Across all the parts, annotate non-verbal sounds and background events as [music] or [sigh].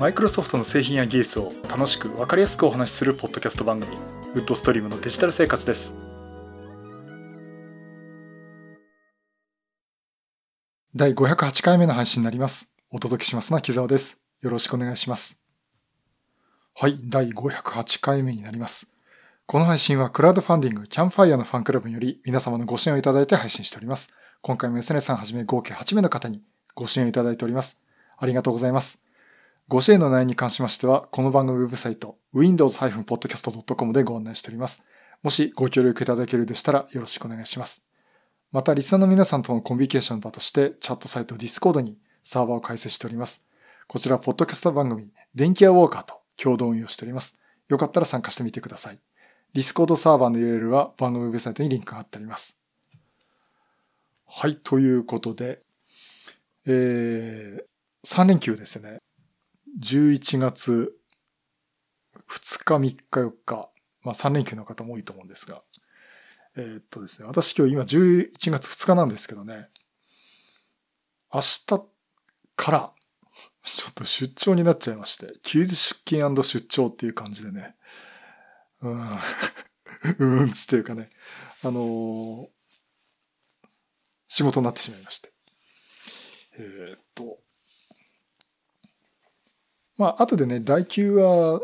マイクロソフトの製品や技術を楽しく分かりやすくお話しするポッドキャスト番組ウッドストリームのデジタル生活です。第508回目の配信になります。お届けしますのは木澤です。よろしくお願いします。はい第508回目になります。この配信はクラウドファンディングキャンファイアのファンクラブにより皆様のご支援をいただいて配信しております。今回も SNS さんはじめ合計8名の方にご支援いただいております。ありがとうございます。ご支援の内容に関しましては、この番組ウェブサイト、windows-podcast.com でご案内しております。もしご協力いただけるでしたらよろしくお願いします。また、リスナーの皆さんとのコミュニケーションの場として、チャットサイト Discord にサーバーを開設しております。こちら、ポッドキャスト番組、電気屋ウォーカーと共同運用しております。よかったら参加してみてください。Discord サーバーの URL は番組ウェブサイトにリンクが貼ってあります。はい、ということで、えー、3連休ですね。11月2日、3日、4日、まあ3連休の方も多いと思うんですが、えー、っとですね、私今日今11月2日なんですけどね、明日からちょっと出張になっちゃいまして、休日出勤出張っていう感じでね、うん、[laughs] うんつっていうかね、あのー、仕事になってしまいまして。えー、っと、まあ、後でね、代休は、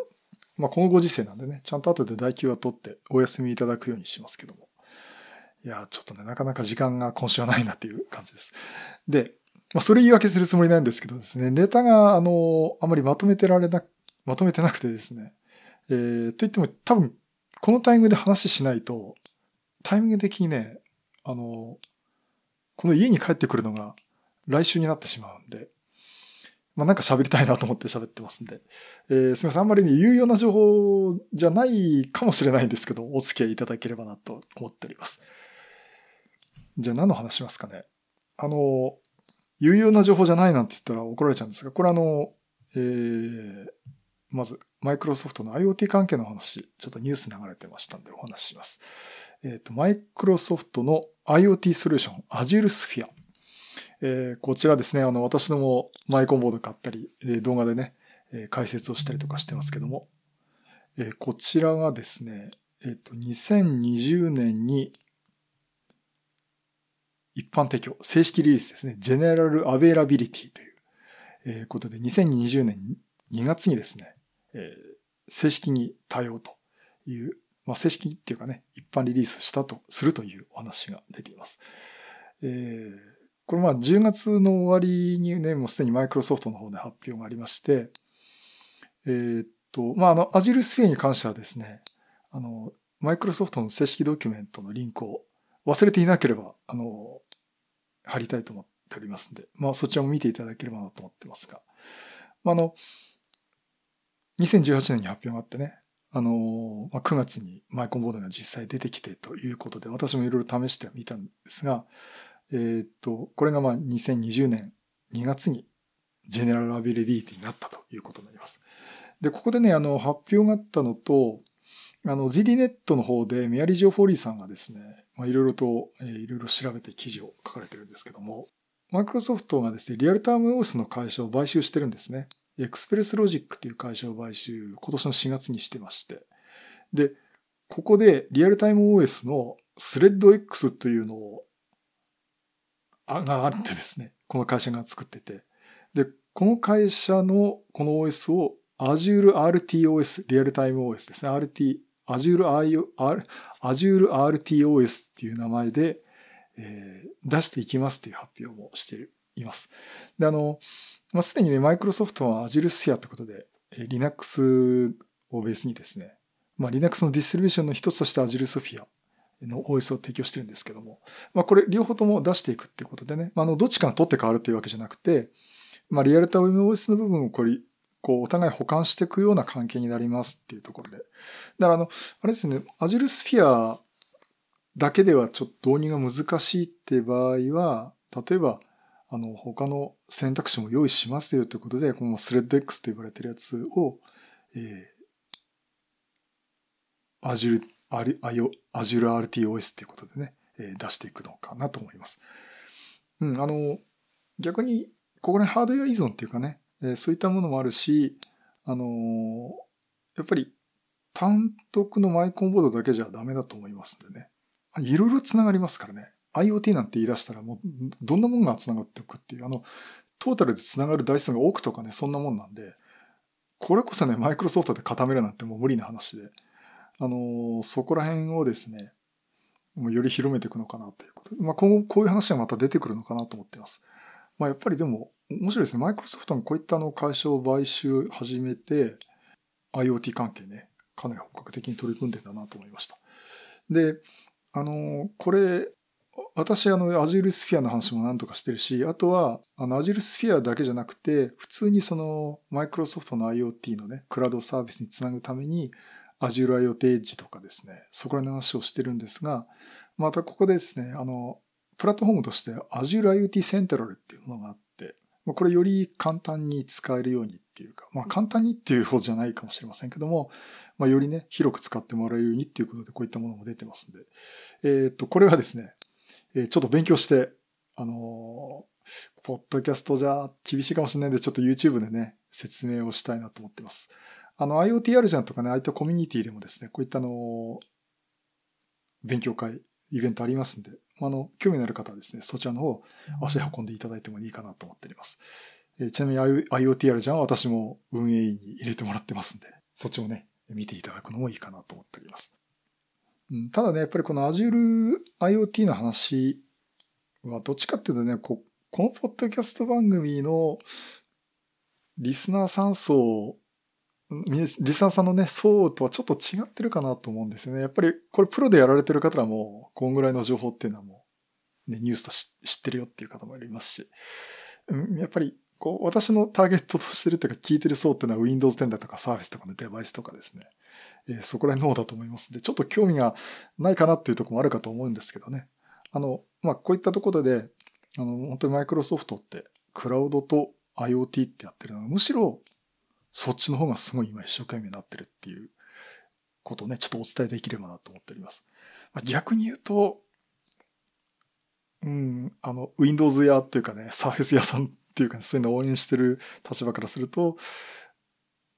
まあ、このご時世なんでね、ちゃんと後で代休は取ってお休みいただくようにしますけども。いや、ちょっとね、なかなか時間が今週はないなっていう感じです。で、まあ、それ言い訳するつもりなんですけどですね、ネタが、あの、あまりまとめてられな、まとめてなくてですね、えー、と言っても多分、このタイミングで話しないと、タイミング的にね、あの、この家に帰ってくるのが来週になってしまうんで、まあなんか喋りたいなと思って喋ってますんで。えー、すみません。あんまりね、有用な情報じゃないかもしれないんですけど、お付き合いいただければなと思っております。じゃあ何の話しますかね。あの、有用な情報じゃないなんて言ったら怒られちゃうんですが、これあの、えー、まず、マイクロソフトの IoT 関係の話、ちょっとニュース流れてましたんでお話しします。えっ、ー、と、マイクロソフトの IoT ソリューション、Azure Sphere。えー、こちらですね、あの、私どもマイコンボード買ったり、えー、動画でね、えー、解説をしたりとかしてますけども、えー、こちらがですね、えっ、と、2020年に一般提供、正式リリースですね、General Availability という、えー、ことで、2020年2月にですね、えー、正式に対応という、まあ、正式っていうかね、一般リリースしたとするというお話が出ています。えーこれまあ10月の終わりにね、もうすでにマイクロソフトの方で発表がありまして、えー、っと、まあ、あの、Azure Sphere に関してはですね、あの、マイクロソフトの正式ドキュメントのリンクを忘れていなければ、あの、貼りたいと思っておりますので、まあ、そちらも見ていただければなと思ってますが、まあ、あの、2018年に発表があってね、あの、まあ、9月にマイコンボードが実際出てきてということで、私もいろいろ試してみたんですが、えー、っと、これがまあ2020年2月にジェネラルアビリビリティになったということになります。で、ここでね、あの、発表があったのと、あの、ZDNet の方でメアリー・ジョ・フォーリーさんがですね、まあ、いろいろと、えー、いろいろ調べて記事を書かれてるんですけども、マイクロソフトがですね、リアルタイム OS の会社を買収してるんですね。 Express Logic っていう会社を買収、今年の4月にしてまして。で、ここでリアルタイム OS のスレッド X というのをがあってですね、この会社が作ってて、で、この会社のこの OS を Azure RTOS、リアルタイム OS ですね。RT、Azure, Azure RTOS っていう名前で、えー、出していきますっていう発表もしています。で、あの、まあ、すでにね、マイクロソフトは Azure Sphere ってことで、Linux をベースにですね、まあ、Linux のディストリビューションの一つとして Azure Sphere の OS を提供してるんですけども、まあこれ両方とも出していくっていうことでね、まあ、あのどっちかが取って変わるっていうわけじゃなくて、まあリアルタイム OS の部分をこれ、こうお互い保管していくような関係になりますっていうところで。だからあの、あれですね、Azure Sphere だけではちょっと導入が難しいって場合は、例えば、あの、他の選択肢も用意しますよということで、このスレッド X と呼ばれてるやつを、えー、Azure Azure RTOS っていうことでね、え出していくのかなと思います。うん、あの、逆に、ここね、ハードウェア依存っていうかね、え、そういったものもあるし、あの、やっぱり単独のマイコンボードだけじゃダメだと思いますんでね。いろいろ繋がりますからね。IoT なんて言い出したらもうどんなもんが繋がっていくっていう、あの、トータルで繋がる台数が億とかね、そんなもんなんで、これこそね、マイクロソフトで固めるなんてもう無理な話で、あの、そこら辺をですね、もうより広めていくのかなということ、まあ今後こういう話がまた出てくるのかなと思っています。まあやっぱりでも、面白いですね。マイクロソフトがこういったの会社を買収始めて、IoT 関係ね、かなり本格的に取り組んでんだなと思いました。で、あの、これ、私、あの、Azure Sphere の話も何とかしてるし、あとは、あの、Azure Sphere だけじゃなくて、普通にその、マイクロソフトの IoT のね、クラウドサービスにつなぐために、Azure IoT Edge とかですね、そこら辺の話をしてるんですが、またここでですね、あの、プラットフォームとして Azure IoT Central っていうものがあって、これより簡単に使えるようにっていうか、まあ簡単にっていうほどじゃないかもしれませんけども、まあよりね、広く使ってもらえるようにっていうことでこういったものも出てますんで、えっ、と、これはですね、えちょっと勉強して、あのポッドキャストじゃ厳しいかもしれないんで、ちょっと YouTube でね、説明をしたいなと思ってます。あの、IoT あるじゃんとかね、ああいったコミュニティでもですね、こういったの、勉強会、イベントありますんで、あの、興味のある方はですね、そちらの方、足運んでいただいてもいいかなと思っております。えちなみに IoT あるじゃんは私も運営員に入れてもらってますんで、そっちをね、見ていただくのもいいかなと思っております。うん、ただね、やっぱりこの Azure IoT の話はどっちかっていうとね、ここのポッドキャスト番組のリスナーさん層、リスナーさんのね、層とはちょっと違ってるかなと思うんですよね。やっぱりこれプロでやられてる方はもう、こんぐらいの情報っていうのはもう、ね、ニュースと知ってるよっていう方もいますし、うん、やっぱりこう、私のターゲットとしてるというか聞いてる層っていうのは Windows 10だとか Surface とかのデバイスとかですね。えー、そこら辺の方だと思いますんで、ちょっと興味がないかなっていうとこもあるかと思うんですけどね。あの、まあ、こういったところで、あの、本当にマイクロソフトってクラウドと IoT ってやってるのは、むしろそっちの方がすごい今一生懸命になってるっていうことをね、ちょっとお伝えできればなと思っております。まあ、逆に言うと、うん、あの、Windows 屋っていうかね、Surface 屋さんっていうか、ね、そういうのを応援してる立場からすると、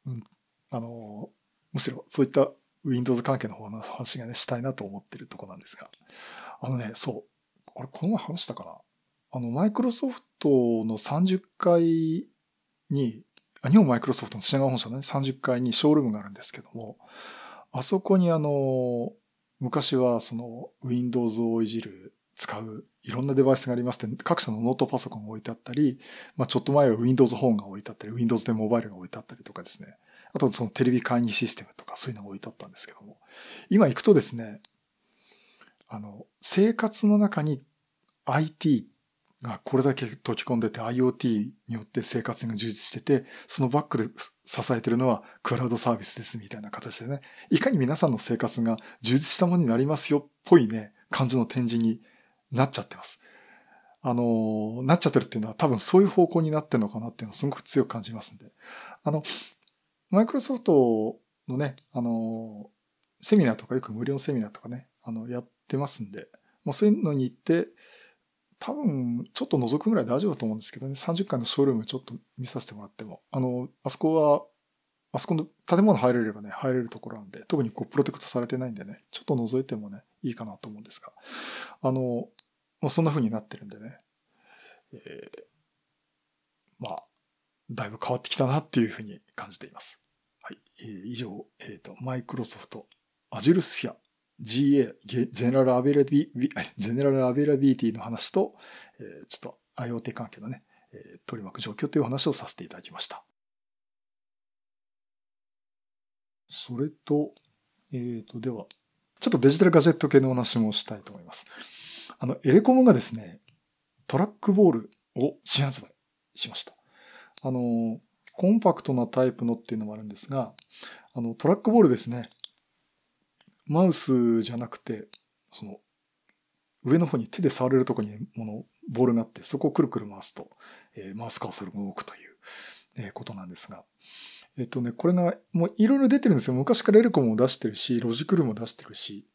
うん、あの、むしろそういった Windows 関係の方の話がね、したいなと思ってるとこなんですが。あのね、そう。あれ、この前話したかな？あの、マイクロソフトの30階に、日本マイクロソフトの品川本社のね、30階にショールームがあるんですけども、あそこにあの、昔はその Windows をいじる、使ういろんなデバイスがありますって、各社のノートパソコンが置いてあったり、まあちょっと前は Windows 本が置いてあったり、Windows でモバイルが置いてあったりとかですね。あとそのテレビ会議システムとかそういうのが置いてあったんですけども、今行くとですね、あの、生活の中に IT がこれだけ溶き込んでて IoT によって生活が充実してて、そのバックで支えてるのはクラウドサービスですみたいな形でね、いかに皆さんの生活が充実したものになりますよっぽいね、感じの展示になっちゃってます。あの、なっちゃってるっていうのは多分そういう方向になってるのかなっていうのをすごく強く感じますんで。あの、マイクロソフトのね、あの、セミナーとかよく無料セミナーとかね、あの、やってますんで、もうそういうのに行って、多分、ちょっと覗くぐらい大丈夫だと思うんですけどね、30回のショールームちょっと見させてもらっても、あの、あそこは、あそこの建物入れればね、入れるところなんで、特にこう、プロテクトされてないんでね、ちょっと覗いてもね、いいかなと思うんですが、あの、もうそんな風になってるんでね、えー、まあ、だいぶ変わってきたなっていうふうに感じています。はい。えー、以上、えっ、ー、と、マイクロソフト Azure Sphere GA、 General Availabi、General Availability の話と、えー、ちょっと IoT 関係のね、えー、取り巻く状況という話をさせていただきました。それと、えっ、ー、と、では、ちょっとデジタルガジェット系のお話もしたいと思います。あの、エレコムがですね、トラックボールを新発売しました。あの、コンパクトなタイプのっていうのもあるんですが、あの、トラックボールですね。マウスじゃなくて、その、上の方に手で触れるところにもの、ボールがあって、そこをくるくる回すと、えー、マウスカーソルが動くという、えー、ことなんですが、えっ、とね、これが、もういろいろ出てるんですよ。昔からエルコムも出してるし、ロジクルも出してるし、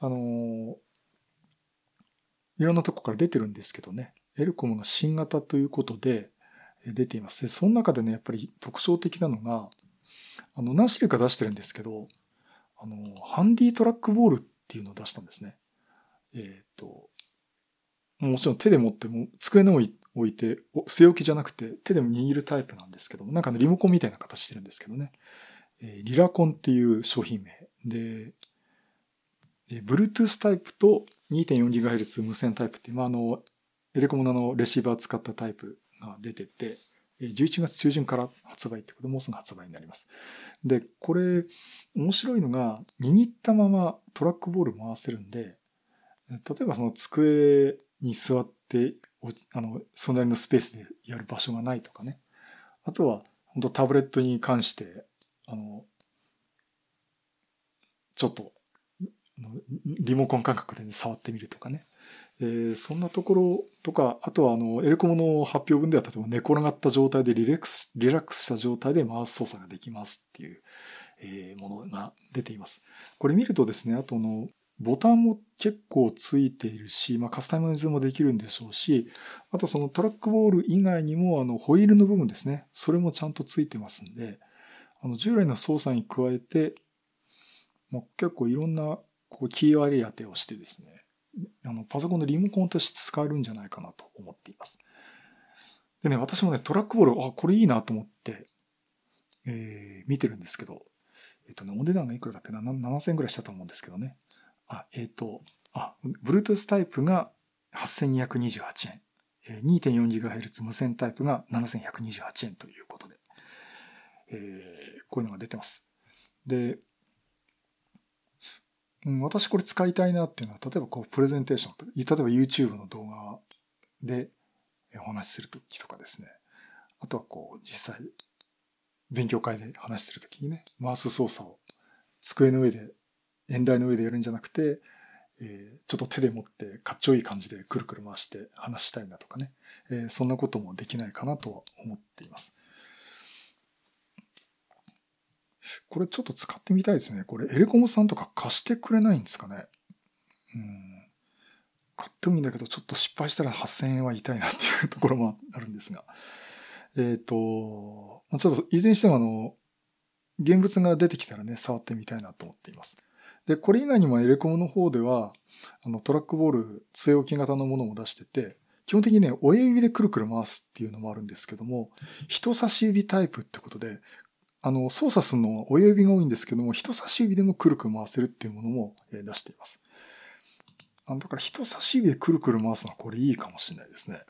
あのー、いろんなとこから出てるんですけどね、エルコムが新型ということで、出ています。で、その中でね、やっぱり特徴的なのが、あの、何種類か出してるんですけど、あの、ハンディトラックボールっていうのを出したんですね。えっ、ー、と、もちろん手で持っても、机の上に置いて、据え置きじゃなくて手でも握るタイプなんですけども、なんかリモコンみたいな形してるんですけどね。えー、リラコンっていう商品名で、えー、Bluetooth タイプと 2.4GHz 無線タイプっていう、まあ、あの、エレコムナのレシーバー使ったタイプが出てて、11月中旬から発売ってこともうすぐ発売になります。で、これ、面白いのが、握ったままトラックボール回せるんで、例えばその机に座って、あの、そのなりのスペースでやる場所がないとかね。あとは、本当タブレットに関して、あの、ちょっと、リモコン感覚で、ね、触ってみるとかね。えー、そんなところとか、あとはあの、エレコムの発表文では例えば寝転がった状態でリラックス、リラックスした状態でマウス操作ができますっていう、えー、ものが出ています。これ見るとですね、あとの、ボタンも結構ついているし、まあ、カスタマイズもできるんでしょうし、あとそのトラックボール以外にも、あの、ホイールの部分ですね。それもちゃんとついてますんで、あの、従来の操作に加えて、まあ、結構いろんなこうキー割り当てをしてですね、あの、パソコンのリモコンとして使えるんじゃないかなと思っています。でね、私もね、トラックボール、あ、これいいなと思って、えー、見てるんですけど、えっ、とね、お値段がいくらだっけな、7000円ぐらいしたと思うんですけどね。あ、えっ、ー、と、あ、Bluetooth タイプが8228円。2.4GHz 無線タイプが7128円ということで、えー、こういうのが出てます。で、うん、私これ使いたいなっていうのは、例えばこうプレゼンテーションとか、例えば YouTube の動画でお話しするときとかですね。あとはこう実際勉強会で話しするときにね、マウス操作を机の上で演台の上でやるんじゃなくて、えー、ちょっと手で持ってかっちょいい感じでくるくる回して話したいなとかね、えー、そんなこともできないかなとは思っています。これちょっと使ってみたいですね。これエレコムさんとか貸してくれないんですかね。うん。買ってもいいんだけど、ちょっと失敗したら8000円は痛いなっていうところもあるんですが。えっ、ー、と、ちょっといずれにしてもあの、現物が出てきたらね、触ってみたいなと思っています。で、これ以外にもエレコムの方では、あの、トラックボール、据え置き型のものも出してて、基本的にね、親指でくるくる回すっていうのもあるんですけども、人差し指タイプってことで、あの、操作するのは親指が多いんですけども、人差し指でもくるくる回せるっていうものも出しています。あの、だから人差し指でくるくる回すのはこれいいかもしれないですね。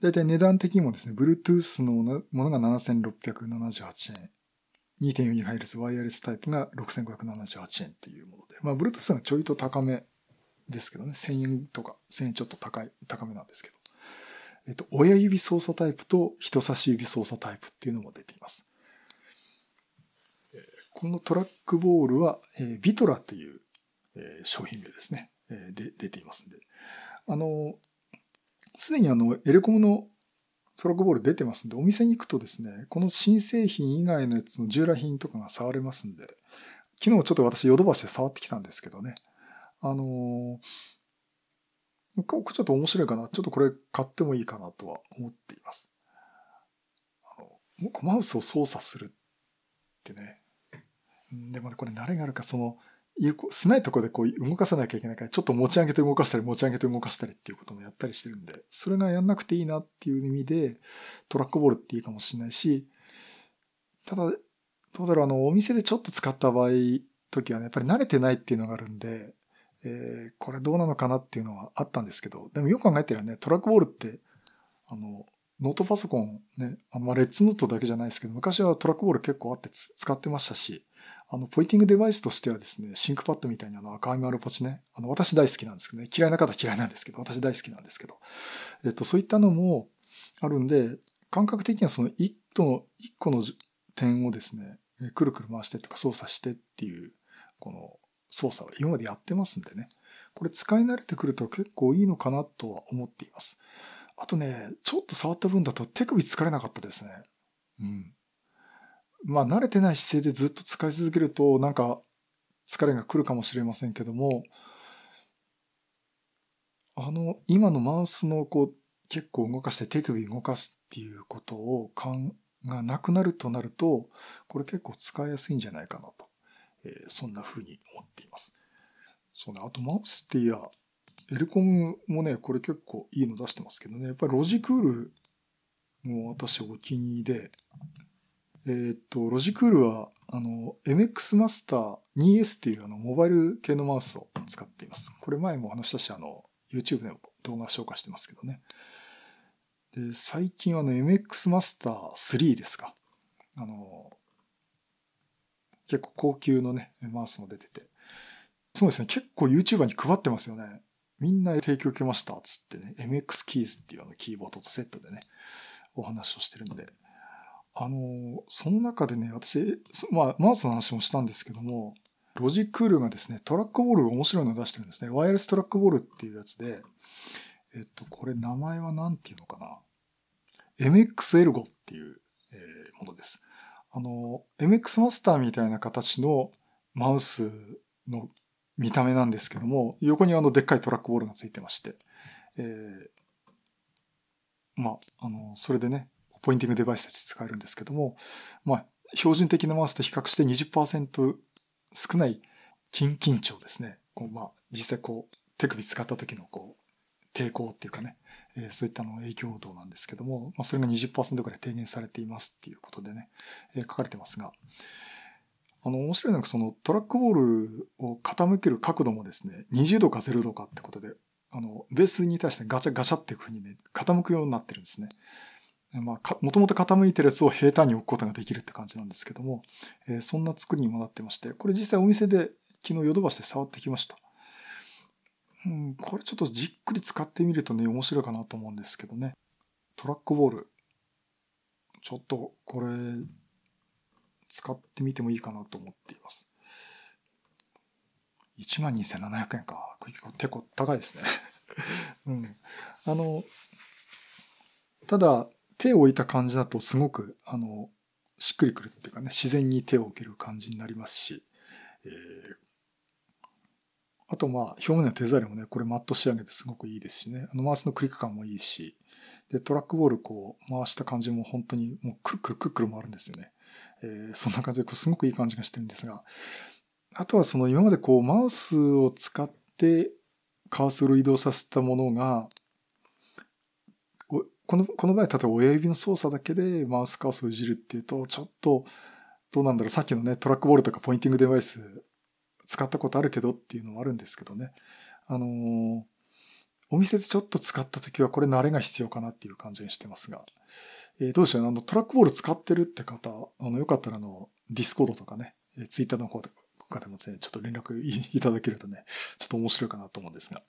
だいたい値段的にもですね、Bluetooth のものが7678円。2.4GHz ワイヤレスタイプが6578円っていうもので、まあ、Bluetooth がちょいと高めですけどね、1000円とか、1000円ちょっと高い、高めなんですけど。えっと、親指操作タイプと人差し指操作タイプっていうのも出ています。このトラックボールは、えビトラという、え商品名ですね、えで、出ていますんで。あの、すでにあの、エレコムのトラックボール出てますんで、お店に行くとですね、この新製品以外のやつの従来品とかが触れますんで、昨日ちょっと私ヨドバシで触ってきたんですけどね、あのー、ちょっと面白いかな。ちょっとこれ買ってもいいかなとは思っています。あの、マウスを操作するってね。でもこれ慣れがあるか、その、狭いところでこう動かさなきゃいけないから、ちょっと持ち上げて動かしたり持ち上げて動かしたりっていうこともやったりしてるんで、それがやんなくていいなっていう意味で、トラックボールっていいかもしれないし、ただ、どうだろう、あの、お店でちょっと使った場合、時はね、やっぱり慣れてないっていうのがあるんで、えー、これどうなのかなっていうのはあったんですけど、でもよく考えてるね、トラックボールって、あの、ノートパソコンね、あの、ま、レッツノートだけじゃないですけど、昔はトラックボール結構あって使ってましたし、あの、ポインティングデバイスとしてはですね、シンクパッドみたいにあの赤い丸ポチね、あの、私大好きなんですけどね、嫌いな方嫌いなんですけど、私大好きなんですけど、えっと、そういったのもあるんで、感覚的にはその一個の、一個の点をですね、くるくる回してとか操作してっていう、この操作は今までやってますんでね、これ使い慣れてくると結構いいのかなとは思っています。あとね、ちょっと触った分だと手首疲れなかったですね。うん。まあ慣れてない姿勢でずっと使い続けるとなんか疲れが来るかもしれませんけども、あの、今のマウスのこう結構動かして手首動かすっていうことを考がなくなるとなると、これ結構使いやすいんじゃないかなと、えー、そんな風に思っています。そうね、あとマウスっていや、エルコムもね、これ結構いいの出してますけどね、やっぱりロジクールも私お気に入りで、えー、っと、ロジクールは、あの、MX マスター 2S っていうあの、モバイル系のマウスを使っています。これ前も話したし、あの、YouTube でも動画紹介してますけどね。で、最近はね、MX マスター3ですか。あの、結構高級のね、マウスも出てて。そうですね、結構 YouTuber に配ってますよね。みんな提供受けましたつってね、MX キーズっていうあのキーボードとセットでね、お話をしてるんで。あの、その中でね、私、まあ、マウスの話もしたんですけども、ロジクールがですね、トラックボール面白いのを出してるんですね。ワイヤレストラックボールっていうやつで、えっと、これ名前は何ていうのかな？MX エルゴっていう、えー、ものです。あの、MX マスターみたいな形のマウスの見た目なんですけども、横にあのでっかいトラックボールがついてまして、えー、まあ、あの、それでね、ポインティングデバイスとして使えるんですけども、まあ、標準的なマウスと比較して20%少ない筋緊張ですね。こうまあ、実際こう、手首使った時のこう、抵抗っていうかね、えー、そういったの影響度なんですけども、まあ、それが20%ぐらい低減されていますっていうことでね、えー、書かれてますが、あの、面白いのがそのトラックボールを傾ける角度もですね、20度か0度かってことで、あの、ベースに対してガチャガチャっていう風にね、傾くようになってるんですね。まあ、もともと傾いてるやつを平坦に置くことができるって感じなんですけども、えー、そんな作りにもなってまして、これ実際お店で昨日ヨドバシで触ってきました。うん、これちょっとじっくり使ってみるとね、面白いかなと思うんですけどね。トラックボール。ちょっとこれ、使ってみてもいいかなと思っています。12,700円か。結構高いですね。[laughs] うん。あの、ただ、手を置いた感じだとすごく、あの、しっくりくるっていうかね、自然に手を置ける感じになりますし、えー、あとまあ、表面の手触りもね、これマット仕上げてすごくいいですしね、あのマウスのクリック感もいいし、で、トラックボールこう回した感じも本当にもうくるくるくるくる回るんですよね。えー、そんな感じですごくいい感じがしてるんですが、あとはその今までこうマウスを使ってカーソルを移動させたものが、この、この場合、例えば親指の操作だけでマウスカーソルをいじるっていうと、ちょっと、どうなんだろう、さっきのね、トラックボールとかポインティングデバイス使ったことあるけどっていうのもあるんですけどね。あのー、お店でちょっと使った時はこれ慣れが必要かなっていう感じにしてますが、えー、どうでしょうあの、トラックボール使ってるって方、あの、よかったらあの、ディスコードとかね、えー、ツイッターの方とかでもですね、ちょっと連絡いただけるとね、ちょっと面白いかなと思うんですが、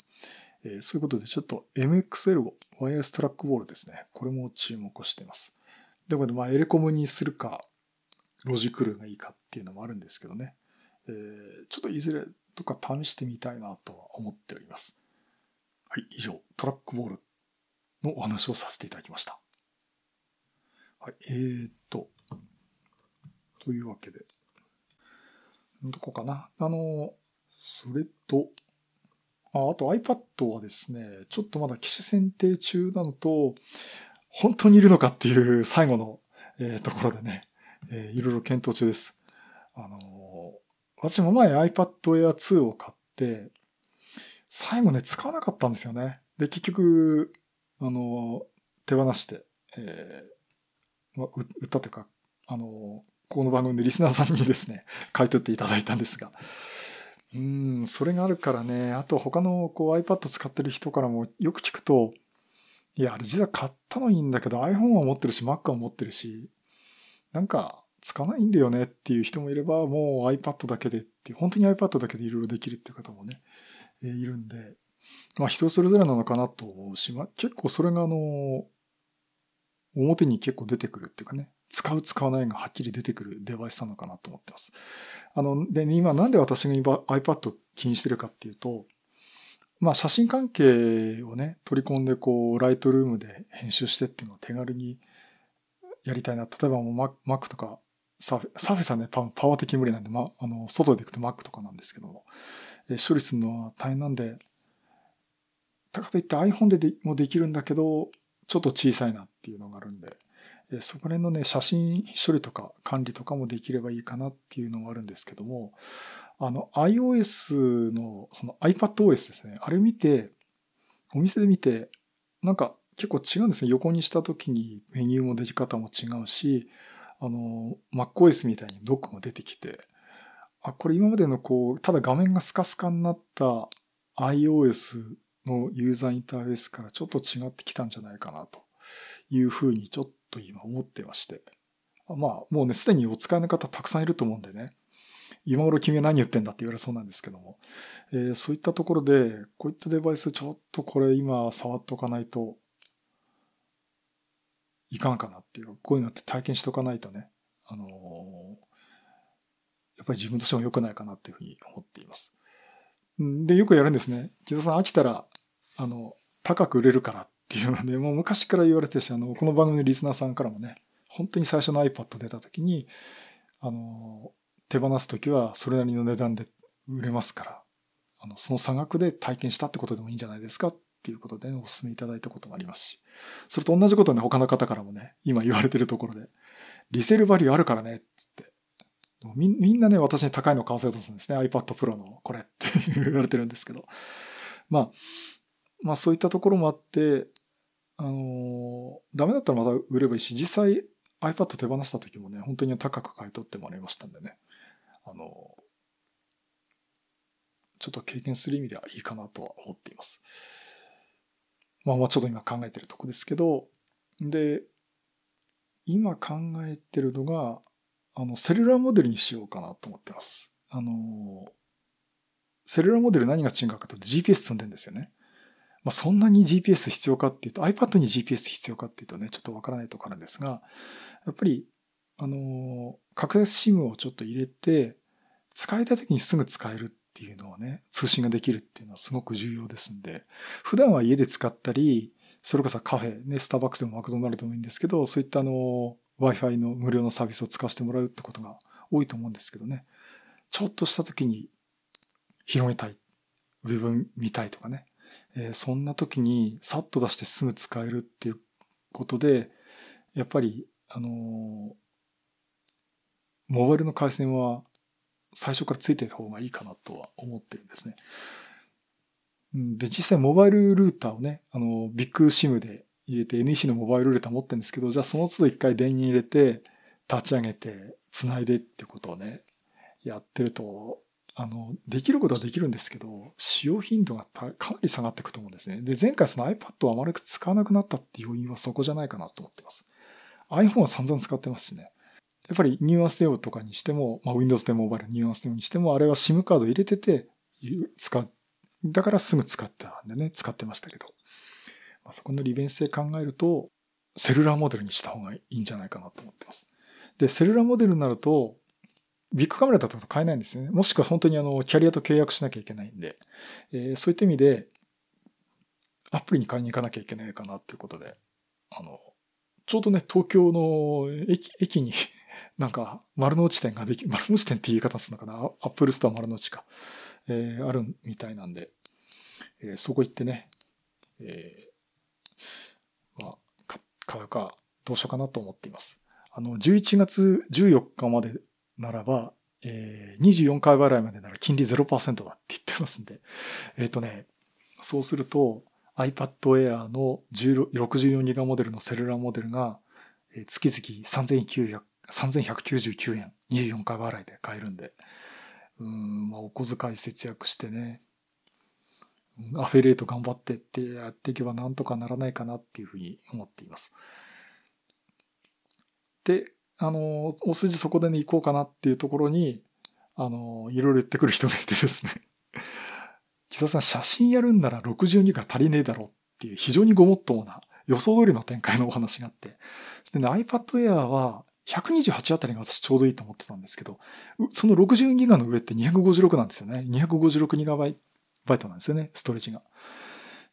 えー、そういうことでちょっと MXL をワイヤレストラックボールですね。これも注目してます。でもまあエレコムにするか、ロジクールがいいかっていうのもあるんですけどね。えー、ちょっといずれとか試してみたいなとは思っております。はい、以上、トラックボールのお話をさせていただきました。はい、えー、っと、というわけで、どこかな？あの、それと、あと iPad はですね、ちょっとまだ機種選定中なのと、本当にいるのかっていう最後の、えー、ところでね、えー、いろいろ検討中です。あのー、私も前 iPad Air 2を買って、最後ね、使わなかったんですよね。で、結局、あの手放して、えー、ま、売ったというか、あのこの番組でリスナーさんにですね、買い取っていただいたんですが、うん、それがあるからね。あと他のこう iPad 使ってる人からもよく聞くと、いや、あれ実は買ったのいいんだけど iPhone は持ってるし Mac は持ってるし、なんか使わないんだよねっていう人もいれば、もう iPad だけでって、本当に iPad だけでいろいろできるっていう方もね、えいるんで、まあ人それぞれなのかなと思うし、まあ結構それがあの、表に結構出てくるっていうかね、使う使わないがはっきり出てくるデバイスなのかなと思ってます。あの、で、今なんで私が今 iPad を気にしてるかっていうと、まあ写真関係をね、取り込んでこう、ライトルームで編集してっていうのを手軽にやりたいな。例えばもう Mac とかサフェ、サフェさんね、パワー的無理なんで、まあ、あの、外で行くと Mac とかなんですけども、え処理するのは大変なんで、だかといって iPhone ででもできるんだけど、ちょっと小さいなっていうのがあるんで、そこら辺のね、写真処理とか管理とかもできればいいかなっていうのがあるんですけども、あの iOS の、その iPadOS ですね。あれ見て、お店で見て、なんか結構違うんですね。横にした時にメニューも出方も違うし、あの、MacOS みたいにドックも出てきて、あ、これ今までのこう、ただ画面がスカスカになった iOS のユーザーインターフェースからちょっと違ってきたんじゃないかなというふうにちょっと今思ってまして。まあ、もうね、すでにお使いの方たくさんいると思うんでね。今頃君は何言ってんだって言われそうなんですけども。えー、そういったところで、こういったデバイスちょっとこれ今触っておかないといかんかなっていう、こういうのって体験しとかないとね、あのー、やっぱり自分としても良くないかなっていうふうに思っています。で、よくやるんですね。木田さん飽きたら、あの、高く売れるからっていうので、もう昔から言われてるし、あの、この番組のリスナーさんからもね、本当に最初の iPad 出た時に、あの、手放す時はそれなりの値段で売れますから、あの、その差額で体験したってことでもいいんじゃないですかっていうことで、ね、お勧めいただいたこともありますし、それと同じことね、他の方からもね、今言われてるところで、リセールバリューあるからね、つって。みみんなね、私に高いの買わせようとするんですね。iPad Pro のこれって言われてるんですけど。まあ、まあそういったところもあって、あのー、ダメだったらまた売ればいいし、実際 iPad 手放した時もね、本当に高く買い取ってもらいましたんでね。あのー、ちょっと経験する意味ではいいかなとは思っています。まあまあちょっと今考えてるとこですけど、で、今考えてるのが、あの、セルラーモデルにしようかなと思ってます。あの、セルラーモデル何が違うかというと GPS 積んでんですよね。まあ、そんなに GPS 必要かっていうと、iPad に GPS 必要かっていうとね、ちょっとわからないところなんですが、やっぱり、あの、格安 SIM をちょっと入れて、使いたい時にすぐ使えるっていうのをね、通信ができるっていうのはすごく重要ですんで、普段は家で使ったり、それこそカフェ、ね、スターバックスでもマクドナルドもいいんですけど、そういったあの、Wi-Fi の無料のサービスを使わせてもらうってことが多いと思うんですけどね。ちょっとした時に広げたい。ウェブ見たいとかね。えー、そんな時にさっと出してすぐ使えるっていうことで、やっぱり、あのー、モバイルの回線は最初からついてた方がいいかなとは思ってるんですね。で、実際モバイルルーターをね、あの、ビッグシムで入れて NEC のモバイルルーター持ってるんですけど、じゃあその都度一回電源入れて、立ち上げて、繋いでってことをね、やってると、あの、できることはできるんですけど、使用頻度がかなり下がっていくと思うんですね。で、前回その iPad をあまり使わなくなったっていう要因はそこじゃないかなと思ってます。iPhone は散々使ってますしね。やっぱりニューアンステオとかにしても、まあ、Windows 10モバイルニューアンステオにしても、あれは SIM カード入れてて、使う。だからすぐ使ってたんでね、使ってましたけど。まあ、そこの利便性考えると、セルラーモデルにした方がいいんじゃないかなと思ってます。で、セルラーモデルになると、ビッグカメラだと買えないんですね。もしくは本当にあの、キャリアと契約しなきゃいけないんで、えー、そういった意味で、アプリに買いに行かなきゃいけないかなっていうことで、あの、ちょうどね、東京の駅、駅に [laughs] なんか丸の内店ができ、丸の内店って言い方するのかな？アップルストア丸の内か。えー、あるみたいなんで、えー、そこ行ってね、えー、まあ、買うか、どうしようかなと思っています。あの、11月14日までならば、えー、24回払いまでなら金利0%だって言ってますんで、えっ、ー、とね、そうすると iPad Air の 64GB モデルのセルラーモデルが月々3900 3199円、24回払いで買えるんで、うん、まあ、お小遣い節約してね、アフェリエイト頑張ってってやっていけばなんとかならないかなっていうふうに思っています。で、あの、お筋そこでね、行こうかなっていうところに、あの、いろいろ言ってくる人がいてですね。[laughs] 木田さん、写真やるんなら62が足りねえだろうっていう非常にごもっともな予想通りの展開のお話があって。でね、iPad Air は128あたりが私ちょうどいいと思ってたんですけど、その60ギガの上って256なんですよね。256ギガバイトなんですよね、ストレージが。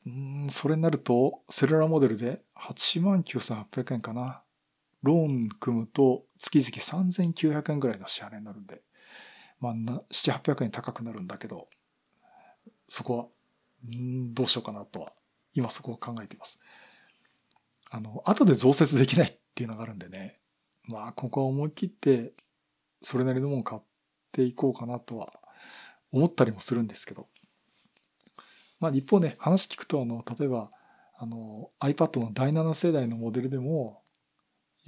うん、それになると、セルラーモデルで89,800円かな。ローン組むと月々3900円ぐらいの支払いになるんで、まあ、7、800円高くなるんだけど、そこは、んどうしようかなとは、今そこを考えています。あの、後で増設できないっていうのがあるんでね。まあ、ここは思い切って、それなりのもの買っていこうかなとは思ったりもするんですけど。まあ、一方ね、話聞くと、あの、例えば、あの、iPad の第7世代のモデルでも、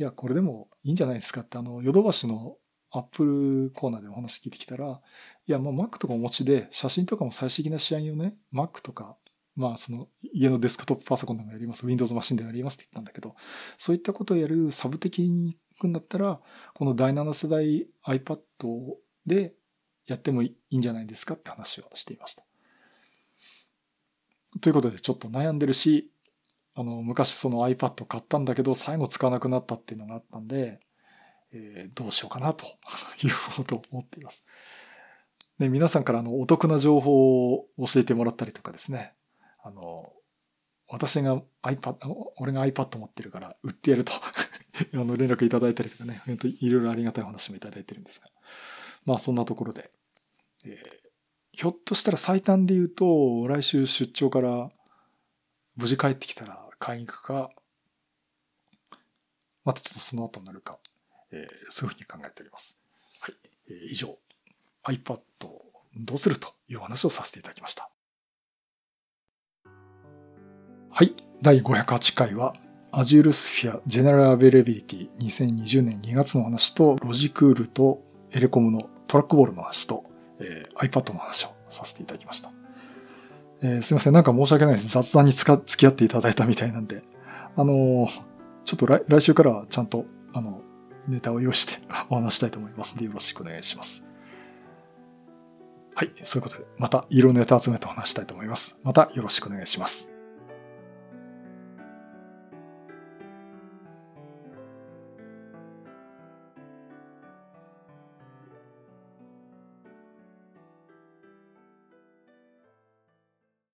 いや、これでもいいんじゃないですかって、あの、ヨドバシのアップルコーナーでお話聞いてきたら、いや、もう Mac とかお持ちで、写真とかも最終的な仕上げをね、Mac とか、まあ、その、家のデスクトップパソコンでもやります、Windows マシンでもやりますって言ったんだけど、そういったことをやるサブ的に行くんだったら、この第7世代 iPad でやってもいいんじゃないですかって話をしていました。ということで、ちょっと悩んでるし、あの、昔その iPad 買ったんだけど、最後使わなくなったっていうのがあったんで、えー、どうしようかなと [laughs] いうことを思っています。ね、皆さんからあの、お得な情報を教えてもらったりとかですね。あの、私が iPad、俺が iPad 持ってるから売ってやると [laughs] あの、連絡いただいたりとかね、いろいろありがたい話もいただいてるんですが。まあそんなところで、えー、ひょっとしたら最短で言うと、来週出張から無事帰ってきたら買いに行くか、またちょっとその後になるか、えー、そういうふうに考えております。はい。えー、以上、iPad どうするという話をさせていただきました。はい。第508回は Azure Sphere General Availability 2020年2月の話と、ロジクールとエレコムのトラックボールの話と、えー、iPad の話をさせていただきました。えー、すいません。なんか申し訳ないです。雑談につか付き合っていただいたみたいなんで。あのー、ちょっと来来週からはちゃんと、あの、ネタを用意して [laughs] お話したいと思いますので、よろしくお願いします。はい。そういうことで、また色ネタ集めてお話したいと思います。またよろしくお願いします。